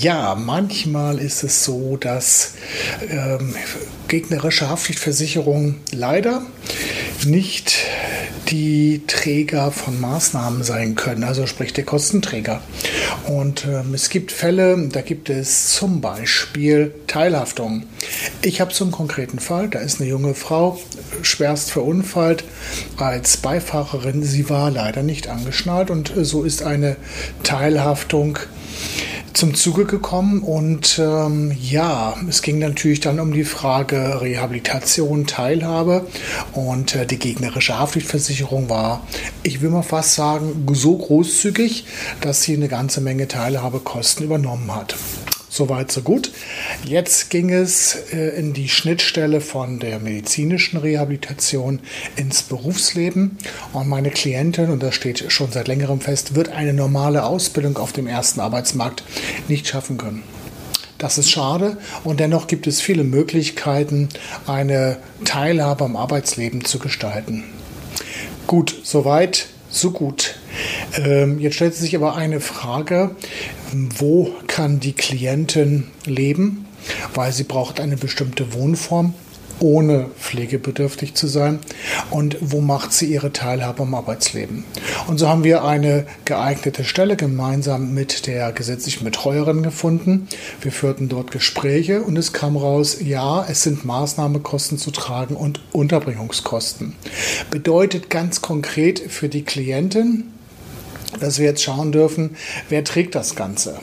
Ja, manchmal ist es so, dass ähm, gegnerische Haftpflichtversicherungen leider nicht die Träger von Maßnahmen sein können, also sprich der Kostenträger. Und ähm, es gibt Fälle, da gibt es zum Beispiel Teilhaftung. Ich habe so einen konkreten Fall, da ist eine junge Frau schwerst verunfallt als Beifahrerin. Sie war leider nicht angeschnallt und äh, so ist eine Teilhaftung zum Zuge gekommen und ähm, ja, es ging natürlich dann um die Frage Rehabilitation, Teilhabe und äh, die gegnerische Haftpflichtversicherung war, ich will mal fast sagen, so großzügig, dass sie eine ganze Menge Teilhabekosten übernommen hat. Soweit, so gut. Jetzt ging es äh, in die Schnittstelle von der medizinischen Rehabilitation ins Berufsleben. Und meine Klientin, und das steht schon seit längerem fest, wird eine normale Ausbildung auf dem ersten Arbeitsmarkt nicht schaffen können. Das ist schade und dennoch gibt es viele Möglichkeiten, eine Teilhabe am Arbeitsleben zu gestalten. Gut, soweit, so gut. Ähm, jetzt stellt sich aber eine Frage, wo kann die Klientin leben? Weil sie braucht eine bestimmte Wohnform ohne pflegebedürftig zu sein und wo macht sie ihre Teilhabe am Arbeitsleben. Und so haben wir eine geeignete Stelle gemeinsam mit der gesetzlichen Betreuerin gefunden. Wir führten dort Gespräche und es kam raus, ja, es sind Maßnahmekosten zu tragen und Unterbringungskosten. Bedeutet ganz konkret für die Klientin, dass wir jetzt schauen dürfen, wer trägt das Ganze.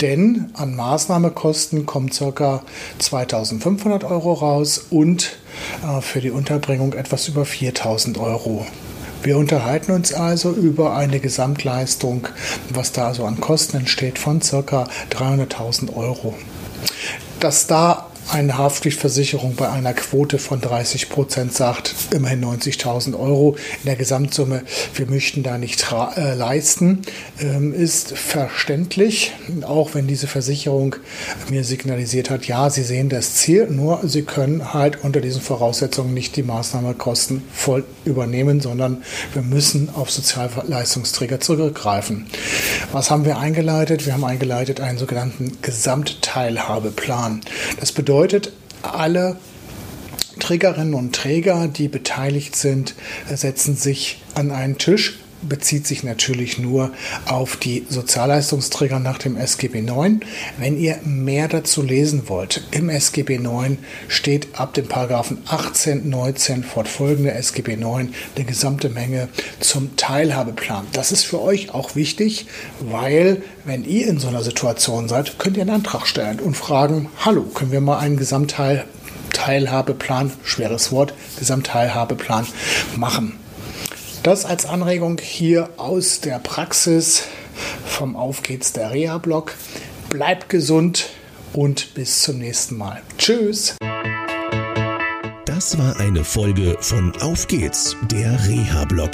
Denn an Maßnahmekosten kommt ca. 2500 Euro raus und äh, für die Unterbringung etwas über 4000 Euro. Wir unterhalten uns also über eine Gesamtleistung, was da so an Kosten entsteht, von ca. 300.000 Euro. Dass da eine Haftpflichtversicherung bei einer Quote von 30 Prozent sagt, immerhin 90.000 Euro in der Gesamtsumme, wir möchten da nicht äh, leisten, ähm, ist verständlich, auch wenn diese Versicherung mir signalisiert hat, ja, sie sehen das Ziel, nur sie können halt unter diesen Voraussetzungen nicht die Maßnahmekosten voll übernehmen, sondern wir müssen auf Sozialleistungsträger zurückgreifen. Was haben wir eingeleitet? Wir haben eingeleitet einen sogenannten Gesamtteilhabeplan. Das bedeutet, bedeutet, alle Trägerinnen und Träger, die beteiligt sind, setzen sich an einen Tisch bezieht sich natürlich nur auf die Sozialleistungsträger nach dem SGB 9. Wenn ihr mehr dazu lesen wollt, im SGB 9 steht ab dem Paragraphen 18, 19 fortfolgende SGB 9 eine gesamte Menge zum Teilhabeplan. Das ist für euch auch wichtig, weil wenn ihr in so einer Situation seid, könnt ihr einen Antrag stellen und fragen, hallo, können wir mal einen Gesamtteil Teilhabeplan, schweres Wort, Gesamtteilhabeplan machen. Das als Anregung hier aus der Praxis vom Auf geht's der Reha-Blog. Bleibt gesund und bis zum nächsten Mal. Tschüss. Das war eine Folge von Auf geht's, der Reha-Blog.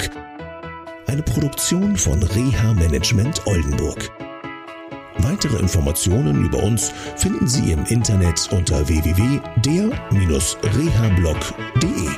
Eine Produktion von Reha Management Oldenburg. Weitere Informationen über uns finden Sie im Internet unter www.der-rehablog.de.